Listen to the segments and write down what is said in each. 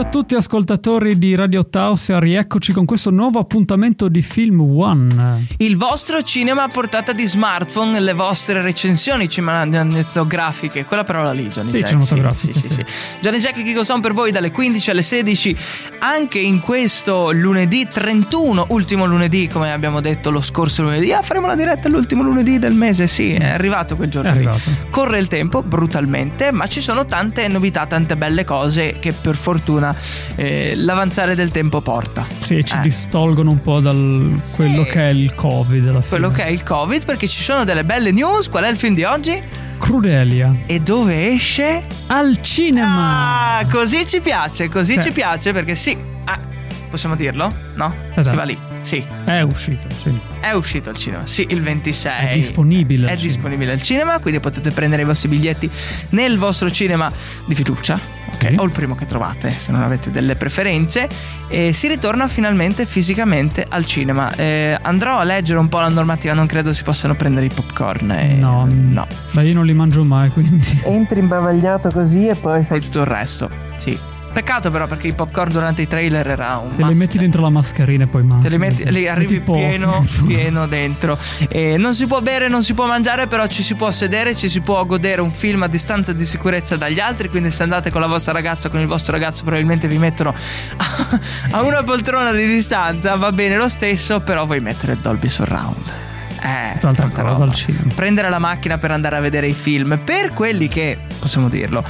pomeriggio a tutti ascoltatori di Radio Tausia, rieccoci con questo nuovo appuntamento di Film One. Il vostro cinema a portata di smartphone, le vostre recensioni cinematografiche, quella parola lì, Johnny Sì, Jack. cinematografiche, Sì, sì, sì, sì. Johnny Jack e Kiko Sound per voi dalle 15 alle 16, anche in questo lunedì 31, ultimo lunedì, come abbiamo detto lo scorso lunedì. Ah, faremo la diretta l'ultimo lunedì del mese, sì, è arrivato quel giorno È arrivato. Corre il tempo brutalmente, ma ci sono tante novità, tante belle cose che per fortuna eh, l'avanzare del tempo porta. Sì, ci Eh. distolgono un po' da quello che è il Covid alla fine. Quello che è il Covid, perché ci sono delle belle news. Qual è il film di oggi? Crudelia. E dove esce? Al cinema! Ah, così ci piace, così Sì. ci piace perché sì. Ah, possiamo dirlo? No? Esatto. Si va lì. Sì, È uscito, sì. è uscito al cinema. Sì, il 26. È disponibile al È cinema. disponibile al cinema, quindi potete prendere i vostri biglietti nel vostro cinema di fiducia. ok? Sì. O il primo che trovate, se non avete delle preferenze. E si ritorna finalmente fisicamente al cinema. Eh, andrò a leggere un po' la normativa, non credo si possano prendere i popcorn. eh, No, no. Ma io non li mangio mai, quindi. Entri imbavagliato così e poi fai tutto il resto. Sì. Peccato però perché i popcorn durante i trailer era un Te li metti dentro la mascherina e poi mangi. Te li metti, li arrivi pieno, pieno dentro. E non si può bere, non si può mangiare, però ci si può sedere, ci si può godere un film a distanza di sicurezza dagli altri. Quindi, se andate con la vostra ragazza, con il vostro ragazzo, probabilmente vi mettono a, a una poltrona di distanza. Va bene lo stesso, però vuoi mettere il Dolby Surround. Eh, Tutt'altra cosa roba. al cinema. Prendere la macchina per andare a vedere i film. Per quelli che, possiamo dirlo,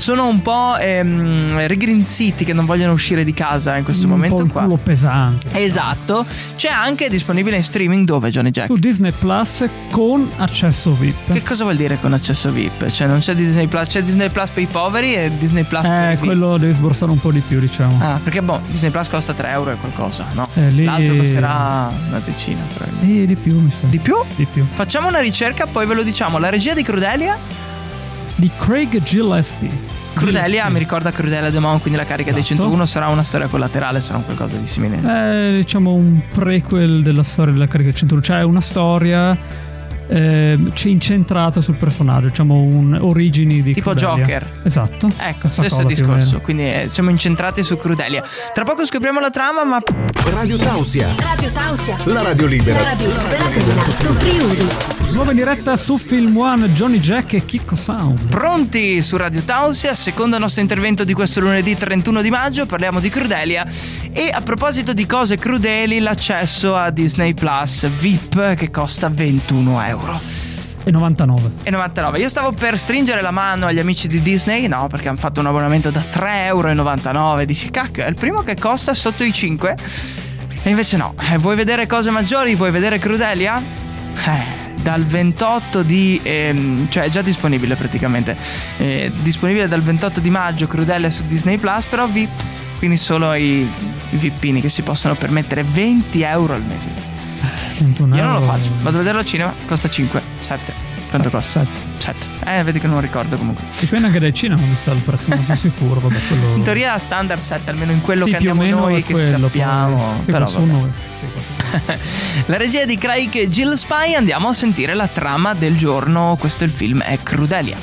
sono un po' ehm, rigrinziti, che non vogliono uscire di casa in questo un momento po' qua. culo pesante. Esatto, c'è anche disponibile in streaming dove Johnny Jack? Su Disney Plus con accesso VIP. Che cosa vuol dire con accesso VIP? Cioè non c'è Disney Plus, c'è Disney Plus per i poveri e Disney Plus per Eh, i VIP. quello devi sborsare un po' di più, diciamo. Ah, perché boh, Disney Plus costa 3 euro e qualcosa, no? Eh, lì- L'altro costerà una decina, probabilmente. Eh, di più, mi sa. Di più? Di più. Facciamo una ricerca, poi ve lo diciamo. La regia di Crudelia? Di Craig Gillespie. Crudelia mi ricorda Crudelia Demon, quindi la carica dei Esatto. 101 sarà una storia collaterale, sarà un qualcosa di simile. È diciamo un prequel della storia della carica 101, cioè una storia c'è incentrata sul personaggio, diciamo un origini di Tipo Crudelia. Joker. Esatto. Ecco, Stessa stesso discorso. Quindi eh, siamo incentrati su Crudelia. Tra poco scopriamo la trama, ma Radio Tausia, Radio Tausia. la radio libera. La radio libera Friuli. Nuova diretta su Film One, Johnny Jack e Chicco Sound. Pronti su Radio Tausia, secondo nostro intervento di questo lunedì 31 di maggio, parliamo di Crudelia e a proposito di cose crudeli, l'accesso a Disney Plus VIP che costa 21 euro. E 99. E 99. Io stavo per stringere la mano agli amici di Disney, no, perché hanno fatto un abbonamento da 3,99 euro. Dici, cacchio, è il primo che costa sotto i 5. E invece no. Eh, vuoi vedere cose maggiori? Vuoi vedere Crudelia? Eh, dal 28 di... ehm, cioè è già disponibile praticamente. Eh, disponibile dal 28 di maggio Crudelia su Disney Plus, però VIP. Quindi solo i, i VIPini che si possono permettere 20 euro al mese. 21 Io non lo faccio. Vado a vederlo al cinema, costa 5, 7. Quanto Ah, costa? sette. 7. Eh, vedi che non ricordo comunque. Dipende anche dal cinema, mi sta il prezzo, non sono sicuro. Vabbè, quello... In teoria standard 7, almeno in quello sì, che più o andiamo meno noi che quello, sappiamo. poi- sì, Però vabbè. noi- La regia di Craig Jill Spy andiamo a sentire la trama del giorno. Questo è il film, è Crudelia.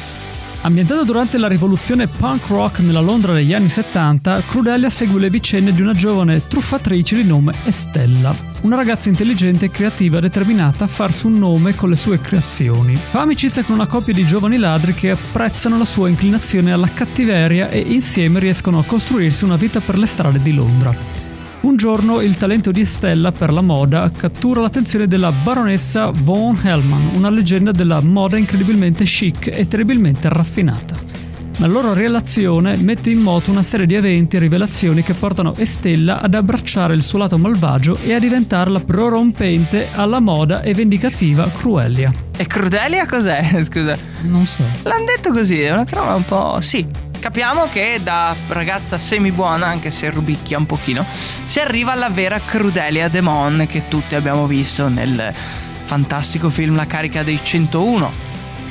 Ambientato durante la rivoluzione punk rock nella Londra degli anni 70, Crudelia segue le vicende di una giovane truffatrice di nome Estella, una ragazza intelligente e creativa determinata a farsi un nome con le sue creazioni. Fa amicizia con una coppia di giovani ladri che apprezzano la sua inclinazione alla cattiveria e insieme riescono a costruirsi una vita per le strade di Londra. Un giorno il talento di Stella per la moda cattura l'attenzione della baronessa von Hellman, una leggenda della moda incredibilmente chic e terribilmente raffinata. La loro relazione mette in moto una serie di eventi e rivelazioni che portano Estella ad abbracciare il suo lato malvagio e a diventare la prorompente alla moda e vendicativa Cruelia. E Crudelia cos'è? Scusa. Non so. L'hanno detto così, è una trama un po'. Sì, Capiamo che da ragazza semi buona, anche se rubicchia un pochino, si arriva alla vera Crudelia Demon che tutti abbiamo visto nel fantastico film La carica dei 101,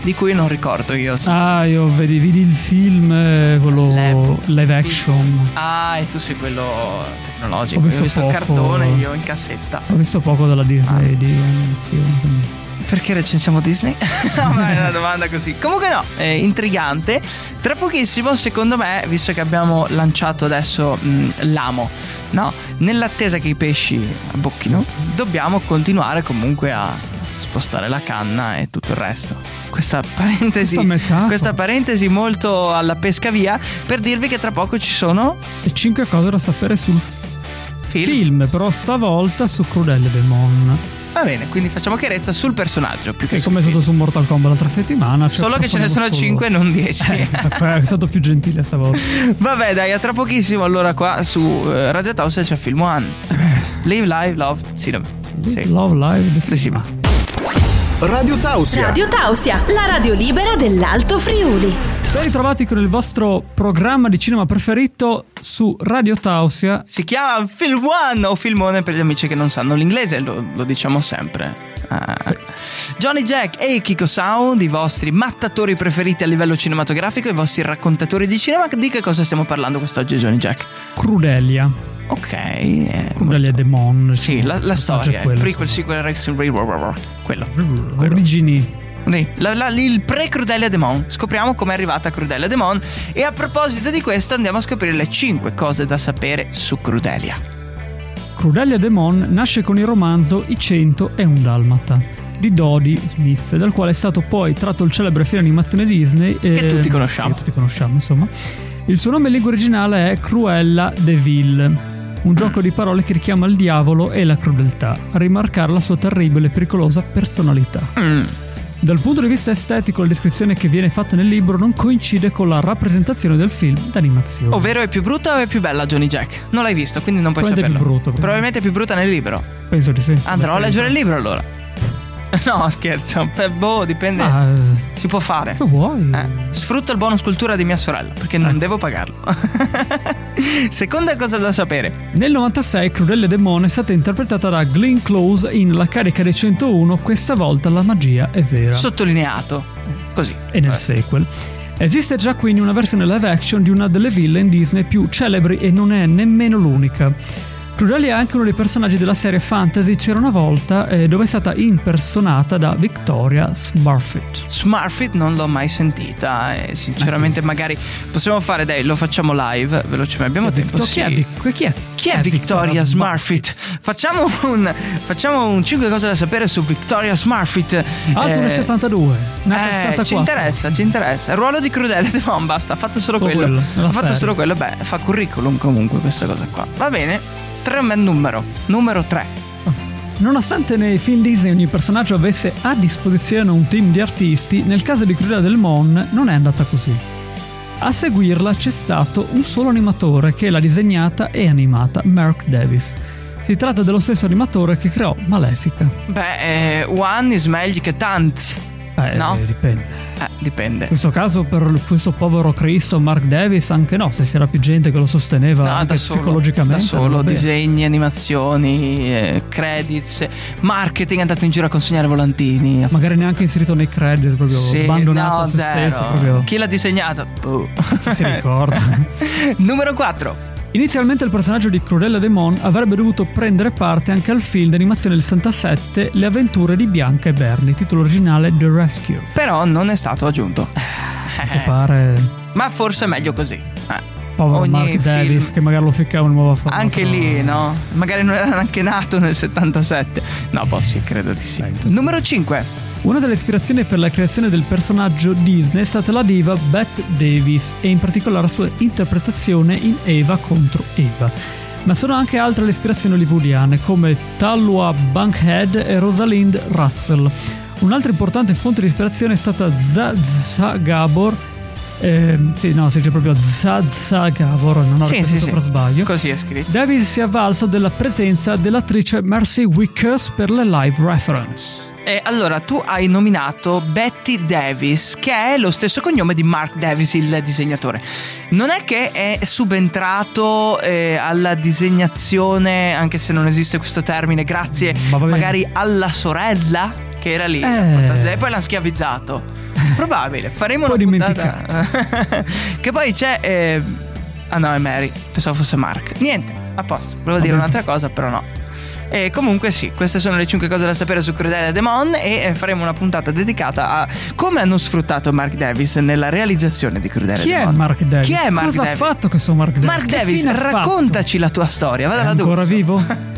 di cui non ricordo io. Ah, io vedi, vidi il film, eh, quello Lab. live action. Ah, e tu sei quello tecnologico. Ho visto ho visto il cartone, io in cassetta. Ho visto poco della Disney Ah. di animazione. Perché recensiamo Disney? no, ma è una domanda così. Comunque no, è intrigante. Tra pochissimo, secondo me, visto che abbiamo lanciato adesso mh, l'amo, no? Nell'attesa che i pesci abbocchino, dobbiamo continuare comunque a spostare la canna e tutto il resto. Questa parentesi, questa parentesi molto alla pesca via per dirvi che tra poco ci sono E 5 cose da sapere sul film. film, però stavolta su Crudele Demon. Va bene, quindi facciamo chiarezza sul personaggio più che Che come è stato su Mortal Kombat l'altra settimana. cioè Solo che ce ne sono approfondiamo 5 solo- non 10. Eh, è stato più gentile stavolta. Vabbè, dai, a tra pochissimo. Allora, qua su eh, Radio Tausia c'è Film One. Live, live, love. Sì, no. sì. Love Live. Sì, sì, ma. Radio Tausia. Radio Tausia, la radio libera dell'Alto Friuli. Ben ritrovati con il vostro programma di cinema preferito su Radio Tausia. Si chiama Film One o Filmone per gli amici che non sanno l'inglese, lo, lo diciamo sempre. Ah. Johnny Jack e Kiko Sound, i vostri mattatori preferiti a livello cinematografico, i vostri raccontatori di cinema. Di che cosa stiamo parlando quest'oggi, Johnny Jack? Crudelia. Ok. eh, Crudelia Demon. sì, la, la storia, il Quello, prequel, sequel, Rex Re- quello. Origini. La- la- il pre-Crudelia Demon. Scopriamo com'è arrivata Crudelia Demon. E a proposito di questo, andiamo a scoprire le 5 cose da sapere su Crudelia. Crudelia Demon nasce con il romanzo I cento e un dalmata di Dodie Smith, dal quale è stato poi tratto il celebre film animazione Disney eh, Che tutti conosciamo. Che tutti conosciamo, insomma. Il suo nome in lingua originale è Cruella de Vil, un gioco di parole che richiama il diavolo e la crudeltà, a rimarcare la sua terribile e pericolosa personalità. Mm. Dal punto di vista estetico, la descrizione che viene fatta nel libro non coincide con la rappresentazione del film d'animazione. Ovvero è più brutta o è più bella Johnny Jack? Non l'hai visto, quindi non puoi Probabilmente saperlo. è più brutto, Probabilmente è più brutta nel libro. Penso di sì. Andrò a leggere il libro allora. No, scherzo. Beh, boh, dipende. Ah, eh, Si può fare. se vuoi. Eh, sfrutto il bonus cultura di mia sorella perché non Ecco. devo pagarlo. Seconda cosa da sapere. Nel 96 Crudele Demone è stata interpretata da Glenn Close in La carica dei 101, questa volta la magia è vera. Sottolineato. Così. e nel Eh. sequel. Esiste già quindi una versione live action di una delle villain Disney più celebri e non è nemmeno l'unica. Crudelia è anche uno dei personaggi della serie fantasy C'era una volta, eh, dove è stata impersonata da Victoria Smurfit. Smartfit non l'ho mai sentita e sinceramente magari possiamo fare dai lo facciamo live velocemente abbiamo tempo Chi è, sì. Vic- chi è, Chi è Victoria Smartfit? Facciamo un, facciamo un 5 cose da sapere su Victoria Smartfit. Alto Eh, 1,72. Nata eh, nel ci 74. interessa, ci interessa. Il ruolo di Crudele, no, basta, ha fatto solo Solo quello. quello, ha fatto serie. solo quello, beh, fa curriculum comunque questa cosa qua. Va bene. Tre è un bel numero. Numero 3. Nonostante nei film Disney ogni personaggio avesse a disposizione un team di artisti, nel caso di Cruella del Mon non è andata così. A seguirla c'è stato un solo animatore che l'ha disegnata e animata, Mark Davis. Si tratta dello stesso animatore che creò Malefica. Beh, eh, one is meglio che tant. Eh, No. dipende. Eh, dipende. In questo caso per questo povero Cristo Mark Davis anche no, se c'era più gente che lo sosteneva No, anche da solo, psicologicamente. da solo disegni, animazioni, eh, credits, marketing, è andato in giro a consegnare volantini. Magari neanche inserito nei credit, proprio Sì, abbandonato no, a se zero. stesso. Proprio. Chi l'ha disegnata? Boh. Chi si ricorda? Numero 4. Inizialmente il personaggio di Cruella de Mon avrebbe dovuto prendere parte anche al film d'animazione del 67 Le avventure di Bianca e Bernie, titolo originale The Rescue. Però non è stato aggiunto. Che pare Ma forse è meglio così. Eh, povero Ogni Mark film- Davis che magari lo ficcava in nuova forma. Anche lì, no? Magari non era neanche nato nel 77. No, boh, sì, credo di sì. Numero 5. Una delle ispirazioni per la creazione del personaggio Disney è stata la diva Bette Davis e in particolare la sua interpretazione in Eva contro Eva. Ma sono anche altre le ispirazioni hollywoodiane come Talua Bankhead e Rosalind Russell. Un'altra importante fonte di ispirazione è stata Zaza Gabor. ehm, sì, no, si dice proprio Zaza Gabor, non ho Sì, sì, sì. per sbaglio. Così è scritto. Davis si è avvalso della presenza dell'attrice Mercy Wickers per le live reference. Eh, allora, tu hai nominato Betty Davis, che è lo stesso cognome di Mark Davis, il disegnatore. Non è che è subentrato eh, alla disegnazione, anche se non esiste questo termine, grazie Ma va bene. magari alla sorella che era lì. Eh. E poi l'hanno schiavizzato. Probabile, faremo Poi una puntata. che poi c'è. eh, Ah no, è Mary. Pensavo fosse Mark. Niente, a posto. Volevo dire un'altra cosa, però no. E comunque sì, queste sono le 5 cose da sapere su Crudelia Demon e eh, faremo una puntata dedicata a come hanno sfruttato Mark Davis nella realizzazione di Crudelia Chi è Demon. Mark Davis? Chi è Mark Cosa Davis? ha fatto questo Mark Davis? Mark Che Davis, ha fatto? raccontaci la tua storia. Vada È ancora vivo?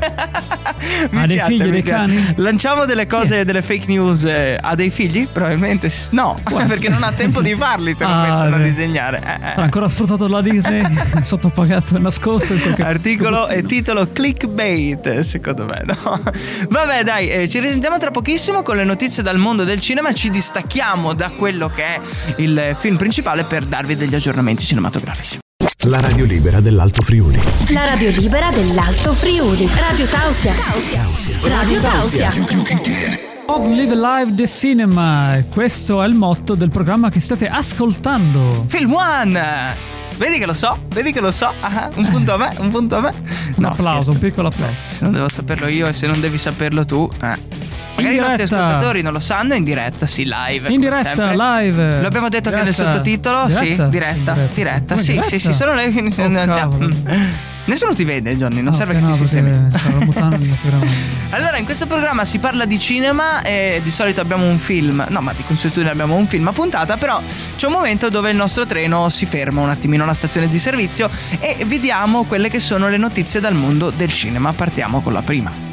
Mi Ha dei piace, figli, dei piace. cani? Lanciamo delle cose, delle fake news. eh, ha dei figli? Probabilmente no, perché non ha tempo di farli se non Ah, mettono a beh. disegnare. Eh, eh. Ha ancora sfruttato la Disney, sottopagato e nascosto Articolo e titolo clickbait, secondo me, no? Vabbè, dai, eh, ci risentiamo tra pochissimo con le notizie dal mondo del cinema. Ci distacchiamo da quello che è il film principale per darvi degli aggiornamenti cinematografici. La radio libera dell'Alto Friuli. La radio libera dell'Alto Friuli. Radio Tausia. Radio Tausia. Of Live Live the Cinema. Questo è il motto del programma che state ascoltando. Film One! Vedi che lo so, vedi che lo so. Ah, un punto a me, un punto a me. Un applauso, un piccolo applauso. Se non devo saperlo io e se non devi saperlo tu, eh. Magari i nostri diretta. ascoltatori non lo sanno, in diretta, sì, live. In diretta, sempre. live. Lo abbiamo detto anche nel Diretta. sottotitolo? Sì, Diretta? diretta. Sì, Diretta, sì, diretta? sì, sì, sono le. Oh, cavolo. Mm. Nessuno ti vede, Johnny, non Ah, serve ok, che no, ti sistemi. Allora, in questo programma si parla di cinema e di solito abbiamo un film. No, ma di consuetudine abbiamo un film a puntata, però c'è un momento dove il nostro treno si ferma un attimino alla stazione di servizio e vediamo quelle che sono le notizie dal mondo del cinema. Partiamo con la prima.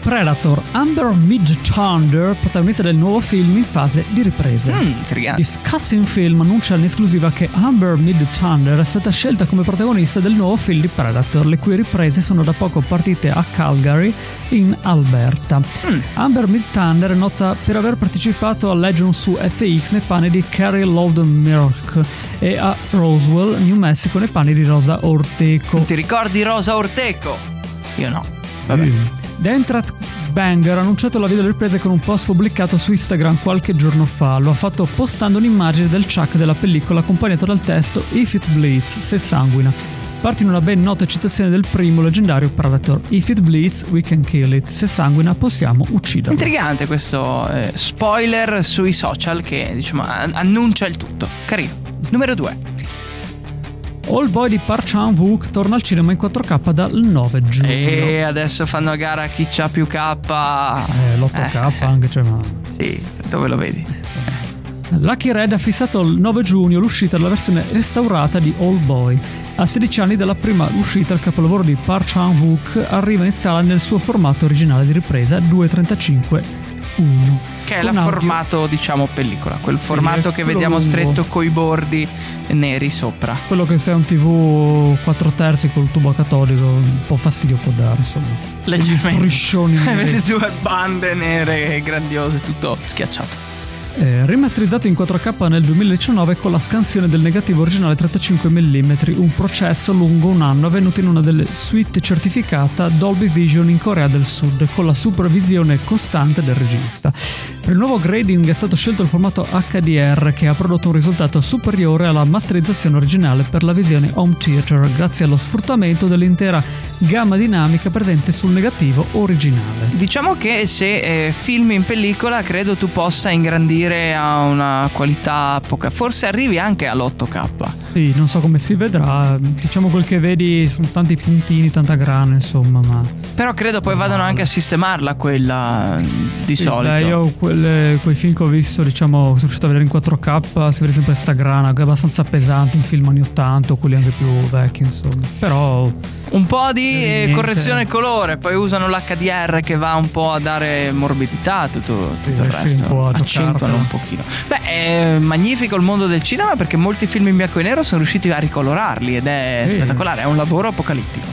Predator, Amber Mid-Thunder, protagonista del nuovo film in fase di riprese. Mm. Discussing Film annuncia in esclusiva che Amber Mid-Thunder è stata scelta come protagonista del nuovo film di Predator, le cui riprese sono da poco partite a Calgary, in Alberta. Amber Mid-Thunder è nota per aver partecipato a Legend su FX nei panni di Carrie Loudon-Mirk e a Roswell, New Mexico, nei panni di Rosa Orteco. Ti ricordi Rosa Orteco? Io no. Vabbè. Mm. Dentrat Banger ha annunciato la video riprese con un post pubblicato su Instagram qualche giorno fa. Lo ha fatto postando un'immagine del Chuck della pellicola accompagnato dal testo If it bleeds, se sanguina. Parte in una ben nota citazione del primo leggendario Predator If it bleeds, we can kill it. Se sanguina, possiamo ucciderlo. Intrigante questo eh, spoiler sui social che diciamo an- annuncia il tutto. Carino. Numero 2. All Boy di Park Chan-wook torna al cinema in 4K dal 9 giugno. E adesso fanno a gara chi c'ha più K. Eh, l'8K Eh, anche, cioè, ma... Sì, dove lo vedi? Lucky Red ha fissato il 9 giugno l'uscita della versione restaurata di All Boy. A 16 anni dalla prima uscita, il capolavoro di Park Chan-wook arriva in sala nel suo formato originale di ripresa 2.35 1. Che è il audio- formato, diciamo, pellicola. Quel formato è che vediamo lungo. stretto coi bordi neri sopra. Quello che se è un TV 4 terzi col tubo catodico un po' fastidio può dare, insomma. Leggermente. Striscioni. Avete due bande nere grandiose, tutto schiacciato. Eh, rimasterizzato in 4K nel 2019 con la scansione del negativo originale 35 mm, un processo lungo un anno avvenuto in una delle suite certificata Dolby Vision in Corea del Sud con la supervisione costante del regista. Per il nuovo grading è stato scelto il formato HDR che ha prodotto un risultato superiore alla masterizzazione originale per la visione home theater grazie allo sfruttamento dell'intera gamma dinamica presente sul negativo originale. Diciamo che se eh, filmi in pellicola credo tu possa ingrandire a una qualità poca. Forse arrivi anche all'8K. Sì, non so come si vedrà. Diciamo quel che vedi sono tanti puntini, tanta grana, insomma, ma. Però credo poi vadano anche a sistemarla quella di Sì, solito. beh, io quelle- quei film che ho visto, diciamo, sono riuscito a vedere in 4K, si vede sempre sta grana, che è abbastanza pesante in film anni 80 o quelli anche più vecchi, insomma. Però. Un po' di eh, correzione colore, poi usano l'HDR che va un po' a dare morbidità, tutto, Sì, tutto il resto. un po' a Accentuano un pochino. Beh, è magnifico il mondo del cinema perché molti film in bianco e nero sono riusciti a ricolorarli ed è Sì. spettacolare, è un lavoro apocalittico.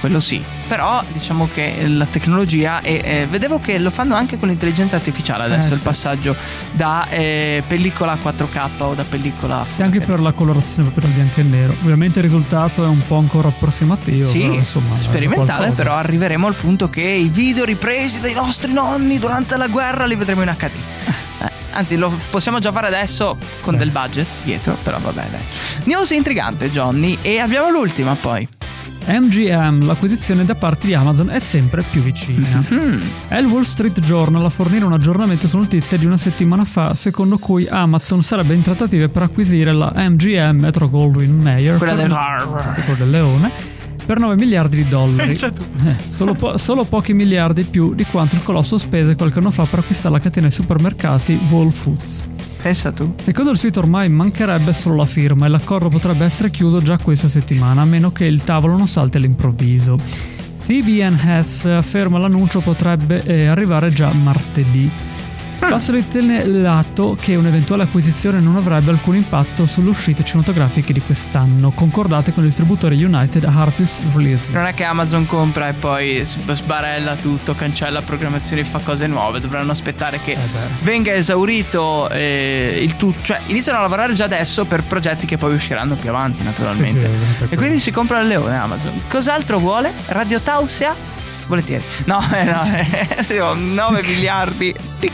Quello sì. Però diciamo che la tecnologia e vedevo che lo fanno anche con l'intelligenza artificiale adesso Eh, il sì. passaggio da eh, pellicola a 4K o da pellicola a E anche per la colorazione proprio del bianco e nero. Ovviamente il risultato è un po' ancora approssimativo. Sì, però, insomma, sperimentale, però arriveremo al punto che i video ripresi dai nostri nonni durante la guerra li vedremo in HD. Eh, Anzi, lo possiamo già fare adesso con Beh. del budget dietro, però va bene. News intrigante, Johnny, e abbiamo l'ultima poi. MGM, l'acquisizione da parte di Amazon è sempre più vicina. Hmm. È il Wall Street Journal a fornire un aggiornamento su notizie di una settimana fa, secondo cui Amazon sarebbe in trattative per acquisire la MGM Metro Goldwyn Mayer, Quella del- del leone, per 9 miliardi di dollari. Eh, solo, po- solo pochi miliardi più di quanto il colosso spese qualche anno fa per acquistare la catena di supermercati Whole Foods. Pensa tu. Secondo il sito ormai mancherebbe solo la firma e l'accordo potrebbe essere chiuso già questa settimana, a meno che il tavolo non salti all'improvviso. CBNS afferma l'annuncio potrebbe eh, arrivare già martedì. Va sottolineato che un'eventuale acquisizione non avrebbe alcun impatto sulle uscite cinematografiche di quest'anno, concordate con il distributore United Artists Release. Non è che Amazon compra e poi sbarella tutto, cancella programmazioni e fa cose nuove. Dovranno aspettare che Eh venga esaurito eh, il tutto. Cioè, iniziano a lavorare già adesso per progetti che poi usciranro più avanti, naturalmente. Sì, sì, e quindi si compra il leone Amazon. Cos'altro vuole? Radio Tausia? Volentieri. No, eh, no, eh, 9 miliardi. Tic.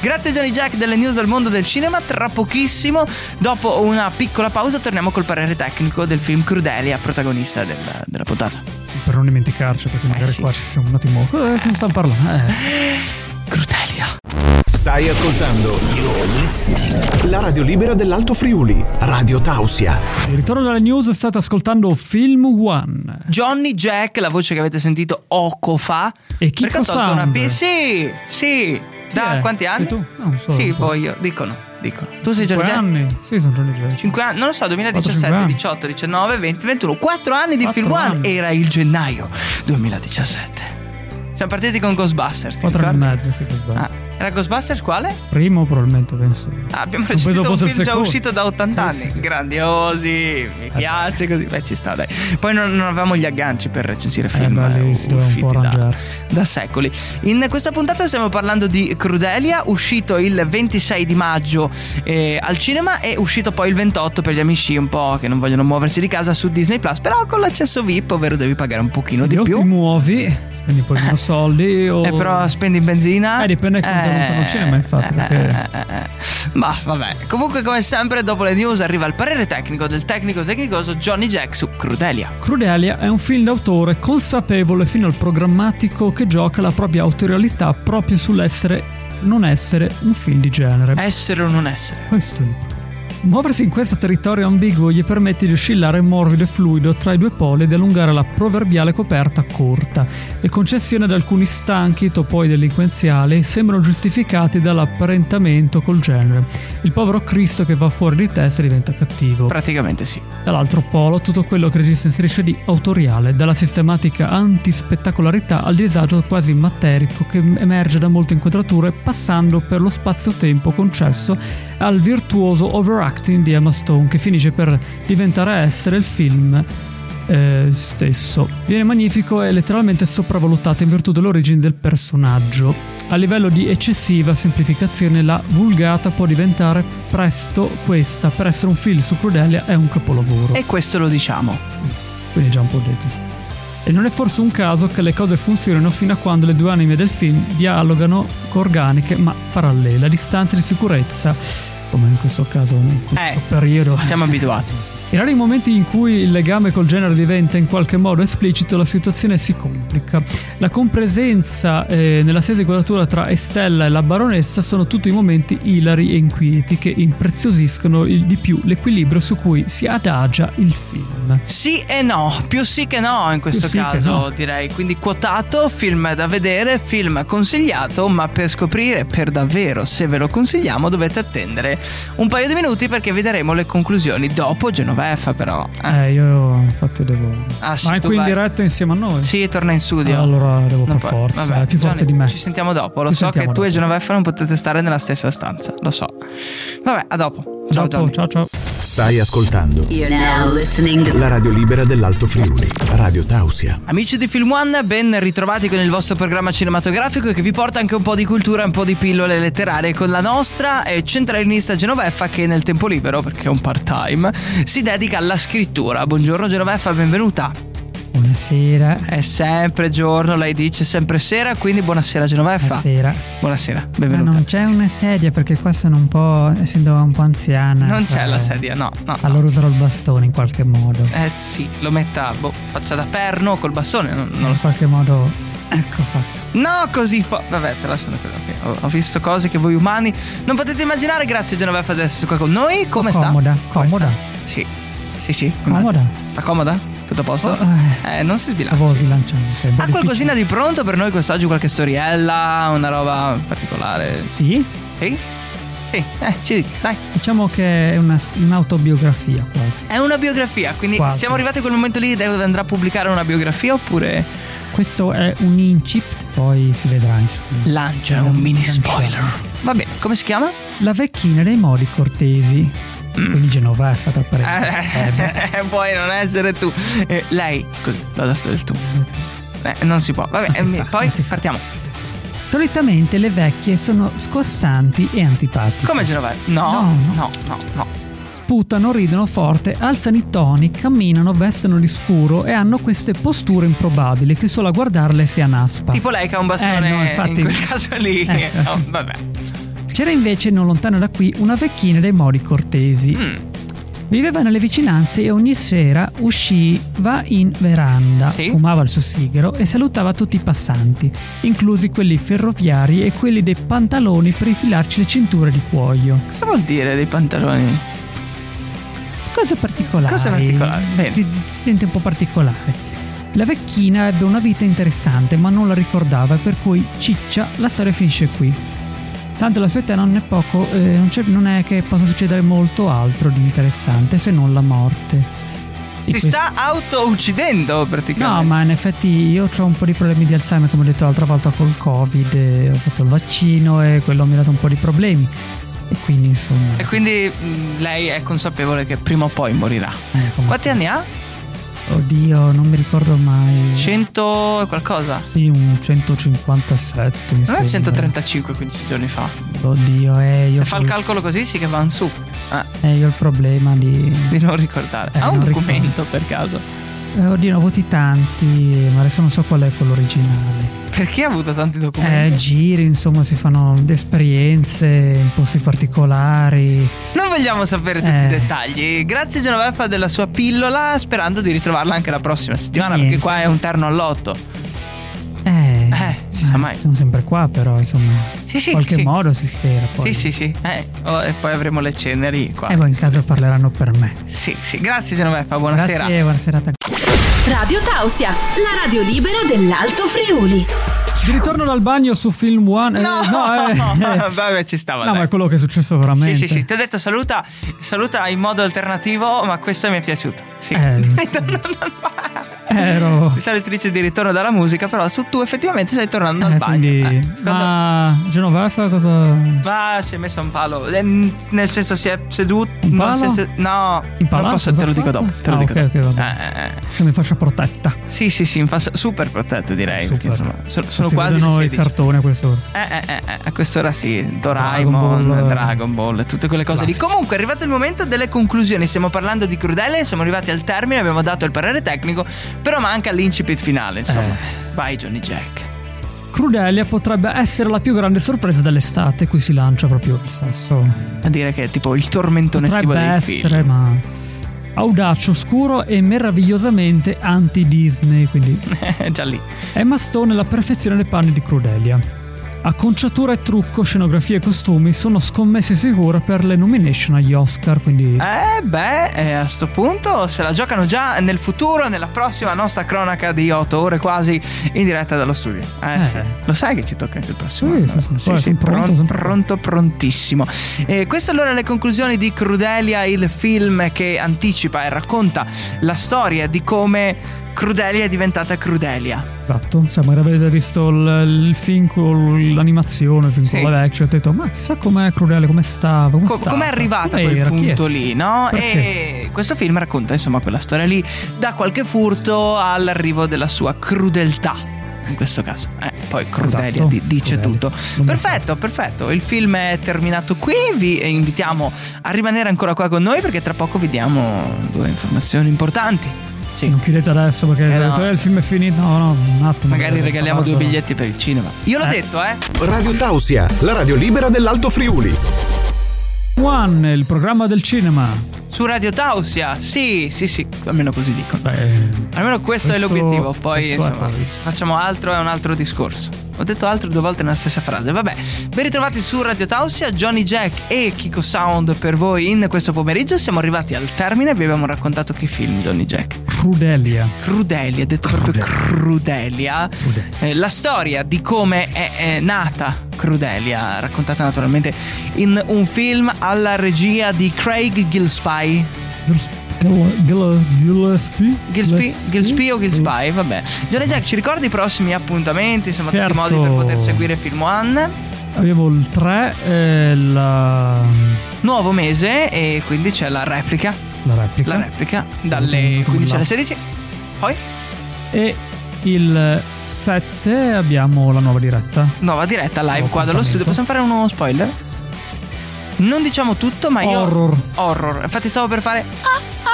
Grazie Johnny Jack delle news del mondo del cinema. Tra pochissimo, dopo una piccola pausa, torniamo col parere tecnico del film Crudelia, protagonista del- della puntata. Per non dimenticarci, perché magari Eh, sì. qua ci siamo un attimo. Eh, cosa stanno parlando? Eh. Stai ascoltando la radio libera dell'Alto Friuli, Radio Tausia. Il ritorno dalle news state ascoltando Film One. Johnny Jack, la voce che avete sentito poco fa. E perché ha tolto una. P- Sì, sì. Da Chi è? quanti anni? Sei tu? No, non so, sì, non so. poi io. Dicono, dicono. Tu sei Johnny Cinque Jack? anni? Sì, sono Johnny Jack. 5 anni, non lo so, 2017, 4-5 anni. 18, 19, 20, 21, 4 anni di Quattro Film One. anni. Era il gennaio 2017. Siamo partiti con Ghostbusters. ti Quattro anni e mezzo, sì, sbaglio. Ah, era Ghostbusters quale? Primo probabilmente penso. Ah, abbiamo recensito un film il già uscito da 80 Sì, anni. sì, sì. Grandiosi, mi piace così. Beh, ci sta, dai. Poi non, non avevamo gli agganci per recensire film. beh, lì eh, si doveva un po' da- da secoli. In questa puntata stiamo parlando di Crudelia, uscito il 26 di maggio eh, al cinema e uscito poi il 28 per gli amici un po' che non vogliono muoversi di casa su Disney Plus, però con l'accesso VIP, ovvero devi pagare un pochino di o più. ti muovi, spendi un po' meno soldi o... Eh, però spendi in benzina. Eh, dipende quanto lontano il cinema, infatti, perché- eh, eh, eh. Ma vabbè. Comunque, come sempre, dopo le news arriva il parere tecnico del tecnico tecnicoso Johnny Jack su Crudelia. Crudelia è un film d'autore consapevole fino al programmatico che gioca la propria autorialità proprio sull'essere non essere un film di genere. Essere o non essere. Questo è il punto. Muoversi in questo territorio ambiguo gli permette di oscillare morbido e fluido tra i due poli ed allungare la proverbiale coperta corta. Le concessioni ad alcuni stanchi topoi delinquenziali sembrano giustificati dall'apparentamento col genere. Il povero Cristo che va fuori di testa diventa cattivo. Praticamente sì. Dall'altro polo, tutto quello che regista inserisce di autoriale, dalla sistematica antispettacolarità al disagio quasi materico che emerge da molte inquadrature, passando per lo spazio-tempo concesso al virtuoso overacting di Emma Stone, che finisce per diventare essere il film eh, stesso. Viene magnifico e letteralmente sopravvalutato in virtù dell'origine del personaggio. A livello di eccessiva semplificazione, la vulgata può diventare presto questa. Per essere un film su Crudelia è un capolavoro. E questo lo diciamo. Quindi già un po' detto. E non è forse un caso che le cose funzionino fino a quando le due anime del film dialogano organiche ma parallele, a distanze di sicurezza, come in questo caso, in questo Eh, periodo. Siamo abituati. In rari momenti in cui il legame col genere diventa in qualche modo esplicito, la situazione si complica. La compresenza eh, nella stessa inquadratura tra Estella e la baronessa sono tutti i momenti ilari e inquieti che impreziosiscono di più l'equilibrio su cui si adagia il film. Sì e no, più sì che no in questo Più sì caso no. direi. Quindi quotato, film da vedere, film consigliato, ma per scoprire per davvero se ve lo consigliamo dovete attendere un paio di minuti perché vi daremo le conclusioni dopo Genoveffa però. Eh, Eh, io infatti devo... Ah, sì, Ma è qui in vai. diretta insieme a noi? Sì, torna in studio. Allora devo Non per forza, vabbè, è più forte Gianni, di me. Ci sentiamo dopo. Lo Ci so che sentiamo tu e dopo. Genoveffa non potete stare nella stessa stanza. Lo so. Vabbè, a dopo. Ciao Dopo, ciao ciao. Stai ascoltando You're now listening to la radio libera dell'Alto Friuli, Radio Tausia. Amici di Film One, ben ritrovati con il vostro programma cinematografico che vi porta anche un po' di cultura, un po' di pillole letterarie con la nostra eh, centralinista Genoveffa che nel tempo libero, perché è un part-time, si dedica alla scrittura. Buongiorno Genoveffa, benvenuta. Buonasera. È sempre giorno, lei dice sempre sera, quindi buonasera Genoveffa. Buonasera. Buonasera, Ma benvenuta. non c'è una sedia perché qua sono un po'. essendo un po' anziana. Non c'è eh, la sedia, no, no. no. Allora userò il bastone in qualche modo. Eh sì, lo metta, boh, faccia da perno col bastone, non, non lo in so. qualche modo. Ecco fatto. No, così fa. Vabbè, però sono quello che. Ho, ho visto cose che voi umani non potete immaginare. Grazie Genoveffa di essere qua con noi. Come sta? comoda, Come comoda. sta? Sì. Sì, sì. Comoda. immagino. Sta comoda? Tutto a posto? Oh, eh. Eh, non si sbilancia. Stavo sbilanciando. Ha qualcosina difficile. di pronto per noi quest'oggi? Qualche storiella? Una roba particolare? Sì? Sì? Sì, eh, ci dica, dai. Diciamo che è una- un'autobiografia quasi. È una biografia, quindi Quasi. siamo arrivati a quel momento lì dove andrà a pubblicare una biografia oppure Questo è un incipit, poi si vedrà insomma. lancia un mini spoiler? Va bene, come si chiama? La vecchina dei modi cortesi. Quindi Genoveffa tra parentesi. Eh, beh. Mm. Eh, puoi non essere tu. Eh, lei, scusi, l'ho dato del tu. Eh, non si può. Vabbè, Non si eh, fa, poi partiamo. Solitamente le vecchie sono scossanti e antipatiche. Come Genoveffa? No, No, no. no, no, no. Sputano, ridono forte, alzano i toni, camminano, vestono di scuro e hanno queste posture improbabili che solo a guardarle si anaspa. Tipo lei che ha un bastone Eh, no, infatti- in quel caso lì. Ecco. No, vabbè. C'era invece non lontano da qui una vecchina dei modi cortesi. Mm, Viveva nelle vicinanze e ogni sera usciva in veranda, Sì. fumava il suo sigaro e salutava tutti i passanti, inclusi quelli ferroviari e quelli dei pantaloni per infilarci le cinture di cuoio. Cosa vuol dire dei pantaloni? Cose particolari. Cose particolari, bene. Un po' particolare. La vecchina ebbe una vita interessante, ma non la ricordava, per cui ciccia, la storia finisce qui. Tanto la sua età non è poco, eh, non, non è che possa succedere molto altro di interessante se non la morte. Si questo- sta auto-uccidendo praticamente. No, ma in effetti io ho un po' di problemi di Alzheimer, come ho detto l'altra volta col Covid, ho fatto il vaccino e quello mi ha dato un po' di problemi. E quindi insomma... E quindi mm, lei è consapevole che prima o poi morirà. eh, Quanti anni ha? Oddio, non mi ricordo mai. 100 e qualcosa? Sì, un 157. Mi Non è sembra. 135 15 giorni fa. Oddio, eh, io, Se fa il calcolo così sì che va su. Ah, eh, io ho il problema di. di non ricordare. Eh, ha un documento per caso? Eh, oddio, ne ho avuti tanti, ma adesso non so qual è quello originale. Perché ha avuto tanti Eh, documenti? giri, insomma, si fanno esperienze in posti particolari. Non vogliamo sapere tutti Eh. i dettagli. Grazie Genoveffa della sua pillola, sperando di ritrovarla anche la prossima settimana, Niente. perché qua è un terno all'otto. Eh, Eh, si sa mai. Sono sempre qua, però, insomma. Sì, sì, in qualche sì. modo si spera. Poi. Sì, sì, sì. Eh, oh, e poi avremo le ceneri qua. E poi in caso parleranno per me. Sì, sì. Grazie Genoveffa, buonasera. Grazie, buona serata. Radio Tausia, la radio libera dell'Alto Friuli. Di ritorno dal bagno su Film One. eh, No, no, eh. vabbè, ci stava. No, dai. ma è quello che è successo veramente. Sì, sì, sì, ti ho detto saluta, saluta in modo alternativo, ma questa mi è piaciuta. Sì. Eh, Ritorno dal- Ero. Mi stavi dice di ritorno dalla musica, però su tu effettivamente stai tornando Eh, dal bagno. quindi, Eh, quando- ma Genoveffa cosa. Ma si è messo un palo. Eh, Nel senso si è seduto. Un palo? è se- No, In non posso, te lo dico dopo. Te lo ah, dico ok, dopo. ok, va bene. Eh, eh, eh. Mi faccia protetta. Sì, sì, sì, mi fa super protetta direi. Perché Super. insomma, sono, sono si quasi le vedono i 16. cartoni a quest'ora. Eh, eh, eh, a quest'ora sì, Doraemon, Dragon Dragon Ball. Ball, tutte quelle cose lì. Classico. Comunque è arrivato il momento delle conclusioni. Stiamo parlando di Crudele, siamo arrivati al termine, abbiamo dato il parere tecnico, però manca l'incipit finale, insomma. Eh. Vai Johnny Jack. Crudelia potrebbe essere la più grande sorpresa dell'estate. Qui si lancia proprio il sasso. A dire che è tipo il tormentone estivo Potrebbe dei essere, film. ma. Audace, oscuro e meravigliosamente anti-Disney. Quindi Già lì. Emma Stone è la perfezione dei panni di Crudelia. Acconciatura e trucco, scenografia e costumi sono scommesse sicure per le nomination agli Oscar, quindi Eh beh, eh, a sto punto se la giocano già nel futuro, nella prossima nostra cronaca di 8 ore quasi in diretta dallo studio. Eh, Eh. sì. Lo sai che ci tocca anche il prossimo Sì, anno? sì, sì, poi sono pronto, pronto. pronto, prontissimo. E queste allora le conclusioni di Crudelia, il film che anticipa e racconta la storia di come Crudelia è diventata Crudelia. Esatto, se magari avete visto il, il film con l'animazione, il film Sì. con la vecchia, ho detto ma chissà com'è Crudelia, come stava, come Co- com'è arrivata a quel punto lì, no? Perché? E questo film racconta insomma quella storia lì, da qualche furto all'arrivo della sua crudeltà. In questo caso, eh, poi Crudelia Esatto, di- dice Crudelia. tutto. Non Perfetto, perfetto. Il film è terminato qui. Vi invitiamo a rimanere ancora qua con noi perché tra poco vi diamo due informazioni importanti. Sì. Non chiudete adesso perché Eh, no. il film è finito. No, no, un attimo. Magari regaliamo due biglietti per il cinema. Io l'ho Eh. detto, eh. Radio Tausia, la radio libera dell'Alto Friuli. One, il programma del cinema. Su Radio Tausia. Sì, sì, sì. Almeno così dicono. Beh, Almeno questo, è Questo- l'obiettivo. Poi, è insomma, poi. se facciamo altro è un altro discorso. Ho detto altro due volte nella stessa frase. Vabbè, ben ritrovati su Radio Tausia, Johnny Jack e Kiko Sound per voi in questo pomeriggio. Siamo arrivati al termine. Vi abbiamo raccontato che film, Johnny Jack. Crudelia. Crudelia, detto proprio Crudelia. Crudelia. Eh, la storia di come è, è nata Crudelia, raccontata naturalmente in un film alla regia di Craig Gillespie. Gilles- Gil- Gil- Gillespie? Gillespie, Gillespie o Gillespie, vabbè. Johnny Jack, ci ricordi i prossimi appuntamenti? Insomma, tutti i Certo. modi per poter seguire Film One. Abbiamo il 3 e la, Nuovo mese e quindi c'è la replica. la replica. La replica dalle 15 alle 16. Poi, E il 7 abbiamo la nuova diretta. nuova diretta live Nuovo qua dallo studio. Possiamo fare uno spoiler? Non diciamo tutto, ma io. Horror. Horror. Infatti, stavo per fare. Ah,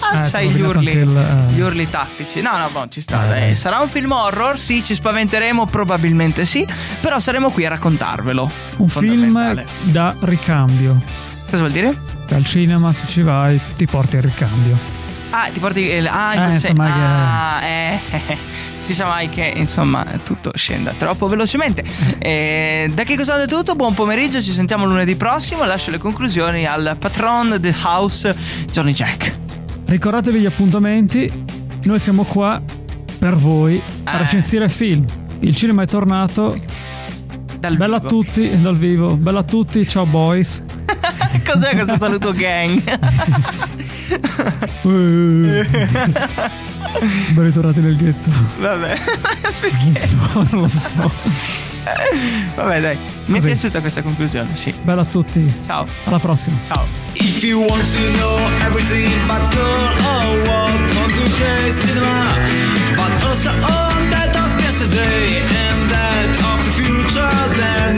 ah, Eh, sai, gli urli. il, eh. Gli urli tattici. No, no, boh, ci sta. Eh, dai. Sarà un film horror? Sì, ci spaventeremo, probabilmente sì. Però saremo qui a raccontarvelo. Un film da ricambio. Cosa vuol dire? Che Al cinema, se ci vai, ti porti il ricambio. Ah, ti porti. il- Ah, Eh, insomma, che- Ah, eh, eh, eh. Si sa mai che insomma tutto scenda troppo velocemente. Eh, da che cosa è tutto? Buon pomeriggio, ci sentiamo lunedì prossimo. Lascio le conclusioni al patron The House, Johnny Jack. Ricordatevi gli appuntamenti. Noi siamo qua per voi a Eh. recensire film. Il cinema è tornato. Dal Bella a vivo. tutti dal vivo. Bella a tutti. Ciao boys. Cos'è questo saluto gang? Ben ritornati nel ghetto. Vabbè, perché? non lo so. Vabbè, dai, mi Vabbè. è piaciuta questa conclusione, sì. Bella a tutti. Ciao. Alla prossima. Ciao. If you want to know everything about girl or what on today's cinema, but also all that of yesterday and that of the future, then